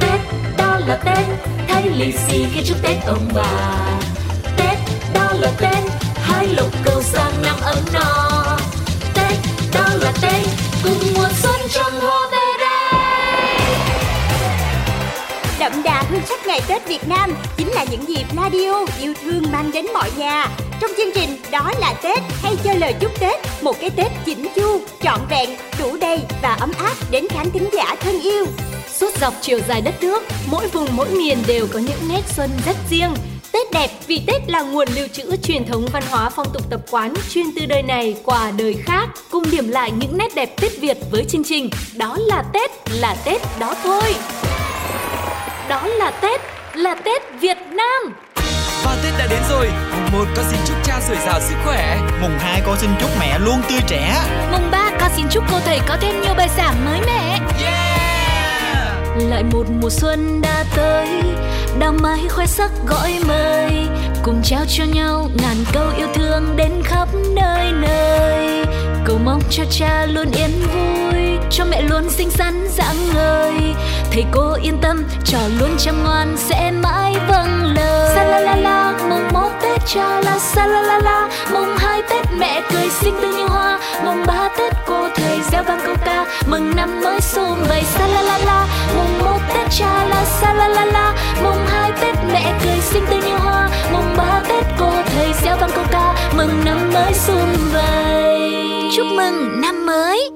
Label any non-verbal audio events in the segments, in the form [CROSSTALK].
Tết, đó là Tết thay lì xì khi chúc Tết ông bà. Tết, đó là Tết Hai lục cầu sang năm ấm no. Tết, đó là Tết Cùng mùa xuân trong hoa về đây Đậm đà hương sắc ngày Tết Việt Nam Chính là những dịp radio yêu thương mang đến mọi nhà. Trong chương trình Đó là Tết hay cho lời chúc Tết Một cái Tết chỉnh chu, trọn vẹn, đủ đầy và ấm áp đến khán thính giả thân yêu. Suốt dọc chiều dài đất nước, mỗi vùng mỗi miền đều có những nét xuân rất riêng. Tết đẹp vì Tết là nguồn lưu trữ truyền thống văn hóa phong tục tập quán chuyên từ đời này qua đời khác. Cùng điểm lại những nét đẹp Tết Việt với chương trình Đó là Tết, là Tết đó thôi. Đó là Tết, là Tết Việt Nam. Và Tết đã đến rồi, mùng 1 con xin chúc cha dồi dào sức khỏe Mùng 2 con xin chúc mẹ luôn tươi trẻ Mùng 3 con xin chúc cô thầy có thêm nhiều bài giảng mới mẻ. Yeah! Lại một mùa xuân đã tới. Đang mai khoe sắc gọi mời, Cùng trao cho nhau ngàn câu yêu thương đến khắp nơi nơi. Cầu mong cho cha luôn yên vui, Cho mẹ luôn xinh xắn dạng ngời Thầy cô yên tâm, trò luôn chăm ngoan sẽ mãi vâng lời. Sa la la la mùng một Tết cha là sa la la la Mùng hai Tết mẹ cười xinh tươi như hoa. Mùng ba Tết cô thầy gieo vang câu ca, Mừng năm mới sum vầy cha la sa la la la Mùng hai Tết mẹ cười xinh tươi như hoa. Mùng ba Tết cô thầy gieo vang câu ca, Mừng năm mới xuân vầy. Chúc mừng năm mới.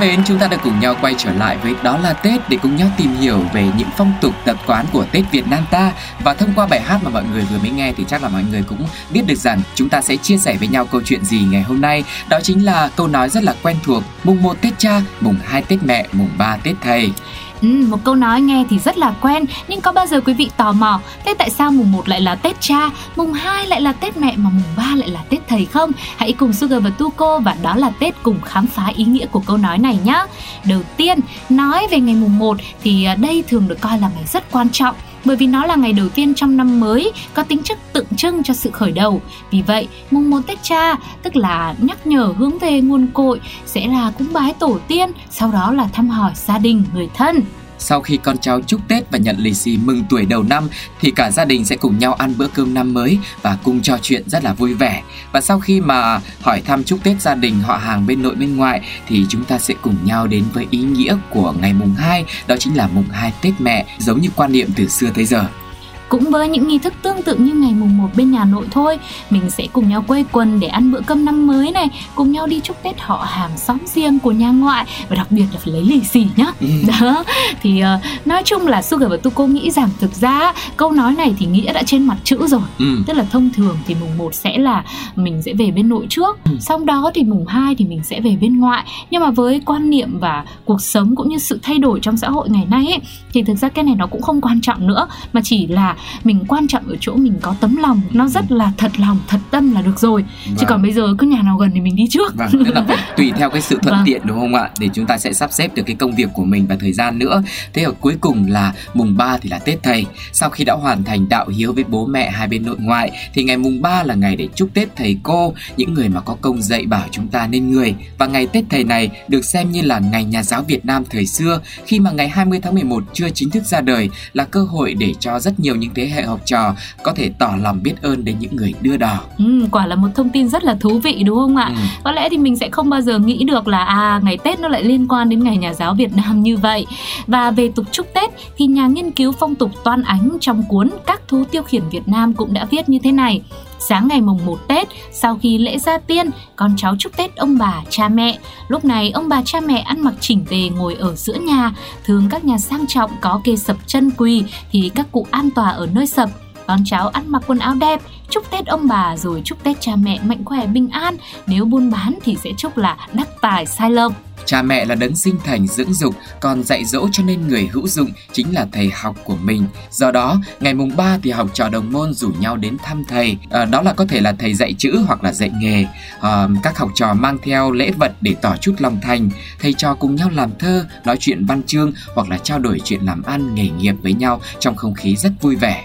Thân mến, chúng ta đã cùng nhau quay trở lại với Đó là Tết để cùng nhau tìm hiểu về những phong tục tập quán của Tết Việt Nam ta và thông qua bài hát mà mọi người vừa mới nghe thì chắc là mọi người cũng biết được rằng chúng ta sẽ chia sẻ với nhau câu chuyện gì ngày hôm nay. Đó chính là câu nói rất là quen thuộc mùng 1 Tết cha, mùng 2 Tết mẹ, mùng 3 Tết thầy. Ừ, một câu nói nghe thì rất là quen nhưng có bao giờ quý vị tò mò thế tại sao mùng 1 lại là Tết cha, mùng 2 lại là Tết mẹ mà mùng 3 lại là Tết thầy không? Hãy cùng Sugar và Tuko và đó là Tết cùng khám phá ý nghĩa của câu nói này nhé. Đầu tiên, nói về ngày mùng 1 thì à, đây thường được coi là ngày rất quan trọng bởi vì nó là ngày đầu tiên trong năm mới có tính chất tượng trưng cho sự khởi đầu. Vì vậy, mùng 1 Tết cha tức là nhắc nhở hướng về nguồn cội sẽ là cúng bái tổ tiên, sau đó là thăm hỏi gia đình, người thân. Sau khi con cháu chúc Tết và nhận lì xì mừng tuổi đầu năm thì cả gia đình sẽ cùng nhau ăn bữa cơm năm mới và cùng trò chuyện rất là vui vẻ. Và sau khi mà hỏi thăm chúc Tết gia đình họ hàng bên nội bên ngoại thì chúng ta sẽ cùng nhau đến với ý nghĩa của ngày mùng 2, đó chính là mùng 2 Tết mẹ giống như quan niệm từ xưa tới giờ. Cũng với những nghi thức tương tự như ngày mùng 1 bên nhà nội thôi, mình sẽ cùng nhau quây quần để ăn bữa cơm năm mới này, cùng nhau đi chúc Tết họ hàng xóm riêng của nhà ngoại và đặc biệt là phải lấy lì xì nhá. Ừ. [LAUGHS] Đó, thì uh, nói chung là Sugar và Tuko nghĩ rằng thực ra câu nói này thì nghĩa đã trên mặt chữ rồi. Ừ. Tức là thông thường thì mùng 1 sẽ là mình sẽ về bên nội trước, Ừ. sau đó thì mùng 2 thì mình sẽ về bên ngoại. Nhưng mà với quan niệm và cuộc sống cũng như sự thay đổi trong xã hội ngày nay ấy, thì thực ra cái này nó cũng không quan trọng nữa mà chỉ là mình quan trọng ở chỗ mình có tấm lòng nó rất là thật lòng thật tâm là được rồi chứ Vâng. còn bây giờ cứ nhà nào gần thì mình đi trước Vâng, tức là phải tùy theo cái sự thuận Vâng. tiện đúng không ạ? Để chúng ta sẽ sắp xếp được cái công việc của mình và thời gian nữa. Thế ở cuối cùng là mùng 3 thì là Tết thầy. Sau khi đã hoàn thành đạo hiếu với bố mẹ hai bên nội ngoại thì ngày mùng 3 là ngày để chúc Tết thầy cô, những người mà có công dạy bảo chúng ta nên người. Và ngày Tết thầy này được xem như là ngày nhà giáo Việt Nam thời xưa khi mà ngày 20 tháng 11 chưa chính thức ra đời là cơ hội để cho rất nhiều những thế hệ học trò có thể tỏ lòng biết ơn đến những người đưa đò. ừ, quả là một thông tin rất là thú vị đúng không ạ Ừ. có lẽ thì mình sẽ không bao giờ nghĩ được là à ngày Tết nó lại liên quan đến ngày nhà giáo Việt Nam như vậy và về tục chúc Tết thì nhà nghiên cứu phong tục Toan Ánh trong cuốn Các thú tiêu khiển Việt Nam cũng đã viết như thế này Sáng ngày mùng 1 Tết, sau khi lễ gia tiên, con cháu chúc Tết ông bà, cha mẹ. Lúc này ông bà cha mẹ ăn mặc chỉnh tề ngồi ở giữa nhà. Thường các nhà sang trọng có kê sập chân quỳ thì các cụ an tòa ở nơi sập con cháu ăn mặc quần áo đẹp, chúc Tết ông bà rồi chúc Tết cha mẹ mạnh khỏe bình an. Nếu buôn bán thì sẽ chúc là đắc tài sai lộc. Cha mẹ là đấng sinh thành dưỡng dục, còn dạy dỗ cho nên người hữu dụng chính là thầy học của mình. Do đó, ngày mùng 3 thì học trò đồng môn rủ nhau đến thăm thầy. À, đó là có thể là thầy dạy chữ hoặc là dạy nghề. À, các học trò mang theo lễ vật để tỏ chút lòng thành. Thầy trò cùng nhau làm thơ, nói chuyện văn chương hoặc là trao đổi chuyện làm ăn, nghề nghiệp với nhau trong không khí rất vui vẻ.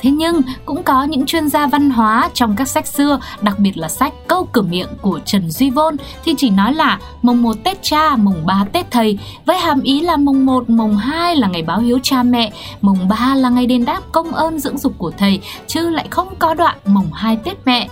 Thế nhưng cũng có những chuyên gia văn hóa trong các sách xưa, đặc biệt là sách Câu cửa miệng của Trần Duy Vôn thì chỉ nói là mùng 1 Tết cha, mùng 3 Tết thầy với hàm ý là mùng 1, mùng 2 là ngày báo hiếu cha mẹ, mùng 3 là ngày đền đáp công ơn dưỡng dục của thầy chứ lại không có đoạn mùng 2 Tết mẹ.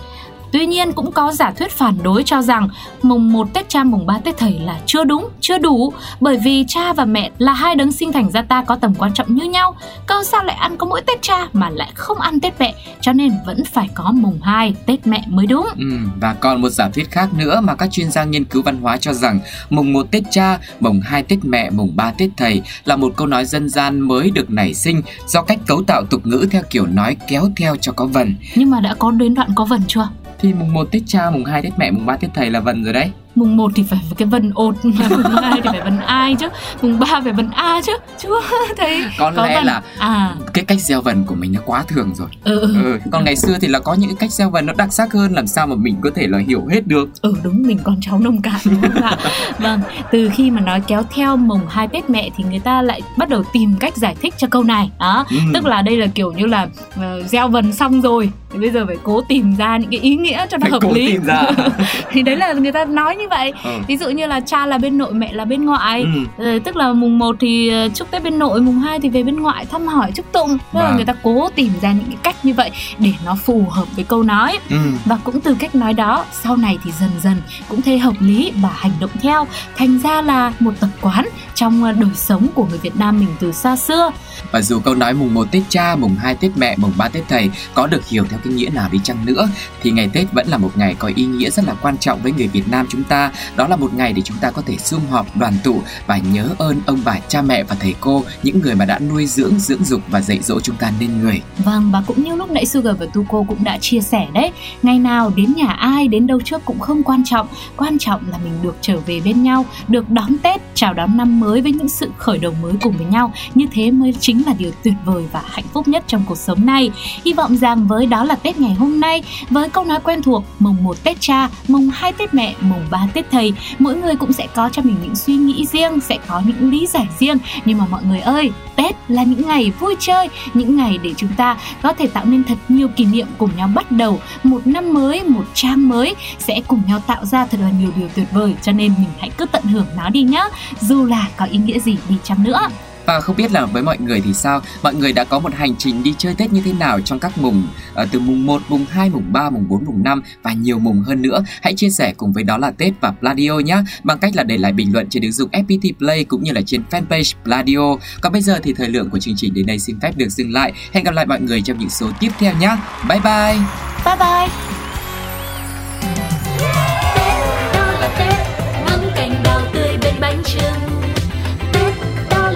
Tuy nhiên cũng có giả thuyết phản đối cho rằng mùng 1 Tết cha mùng 3 Tết thầy là chưa đúng, chưa đủ bởi vì cha và mẹ là hai đấng sinh thành ra ta có tầm quan trọng như nhau. Câu sao lại ăn có mỗi Tết cha mà lại không ăn Tết mẹ cho nên vẫn phải có mùng 2 Tết mẹ mới đúng. Ừ, và còn một giả thuyết khác nữa mà các chuyên gia nghiên cứu văn hóa cho rằng mùng 1 Tết cha, mùng 2 Tết mẹ, mùng 3 Tết thầy là một câu nói dân gian mới được nảy sinh do cách cấu tạo tục ngữ theo kiểu nói kéo theo cho có vần. Nhưng mà đã có đến đoạn có vần chưa? Thì mùng 1 Tết cha, mùng 2 Tết mẹ, mùng 3 Tết thầy là vần rồi đấy mùng 1 thì phải cái vần ột mà mùng 2 thì phải vần ai chứ mùng 3 phải vần a chứ chưa thấy có, có lẽ vần. là à. cái cách gieo vần của mình nó quá thường rồi ừ. ừ. còn ngày xưa thì là có những cái cách gieo vần nó đặc sắc hơn làm sao mà mình có thể là hiểu hết được ừ đúng mình con cháu nông cạn đúng không ạ [LAUGHS] vâng từ khi mà nói kéo theo mùng 2 Tết mẹ thì người ta lại bắt đầu tìm cách giải thích cho câu này đó ừ. tức là đây là kiểu như là uh, gieo vần xong rồi thì bây giờ phải cố tìm ra những cái ý nghĩa cho nó phải hợp cố lý tìm ra. [LAUGHS] thì đấy là người ta nói như vậy ừ. ví dụ như là cha là bên nội mẹ là bên ngoại ừ. rồi tức là mùng 1 thì ờ, chúc tết bên nội mùng 2 thì về bên ngoại thăm hỏi chúc tụng tức là vâng. người ta cố tìm ra những cái cách như vậy để nó phù hợp với câu nói ừ. và cũng từ cách nói đó sau này thì dần dần cũng thấy hợp lý và hành động theo thành ra là một tập quán trong ờ, đời sống của người Việt Nam mình từ xa xưa và dù câu nói mùng 1 Tết cha, mùng 2 Tết mẹ, mùng 3 Tết thầy có được hiểu theo cái nghĩa nào đi chăng nữa thì ngày Tết vẫn là một ngày có ý nghĩa rất là quan trọng với người Việt Nam chúng ta. Đó là một ngày để chúng ta có thể sum họp, đoàn tụ và nhớ ơn ông bà cha mẹ và thầy cô, những người mà đã nuôi dưỡng, dưỡng dục và dạy dỗ chúng ta nên người. Vâng và cũng như lúc nãy Sugar và Tuko cũng đã chia sẻ đấy, ngày nào đến nhà ai đến đâu trước cũng không quan trọng, quan trọng là mình được trở về bên nhau, được đón Tết, chào đón năm mới với những sự khởi đầu mới cùng với nhau. Như thế mới chính là điều tuyệt vời và hạnh phúc nhất trong cuộc sống này. Hy vọng rằng với đó là Tết ngày hôm nay, với câu nói quen thuộc mùng 1 Tết cha, mùng 2 Tết mẹ, mùng 3 Tết thầy, mỗi người cũng sẽ có cho mình những suy nghĩ riêng, sẽ có những lý giải riêng. Nhưng mà mọi người ơi, Tết là những ngày vui chơi, những ngày để chúng ta có thể tạo nên thật nhiều kỷ niệm cùng nhau bắt đầu. Một năm mới, một trang mới sẽ cùng nhau tạo ra thật là nhiều điều tuyệt vời. Cho nên mình hãy cứ tận hưởng nó đi nhá. Dù là có ý nghĩa gì đi chăng nữa và không biết là với mọi người thì sao? Mọi người đã có một hành trình đi chơi Tết như thế nào trong các mùng uh, từ mùng 1, mùng 2, mùng 3, mùng 4, mùng 5 và nhiều mùng hơn nữa. Hãy chia sẻ cùng với đó là Tết và Pladio nhé bằng cách là để lại bình luận trên ứng dụng FPT Play cũng như là trên fanpage Pladio. Còn bây giờ thì thời lượng của chương trình đến đây xin phép được dừng lại. Hẹn gặp lại mọi người trong những số tiếp theo nhé. Bye bye. Bye bye.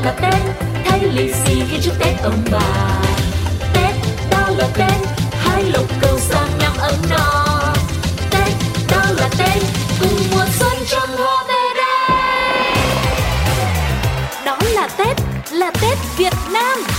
Là Tết. Thay lì xì khi chúc Tết ông bà. Tết, đó là Tết, Hai lục cầu sang năm ấm no. Tết, đó là Tết, Cùng mùa xuân trong hoa về đây Đó là Tết Là Tết Việt Nam.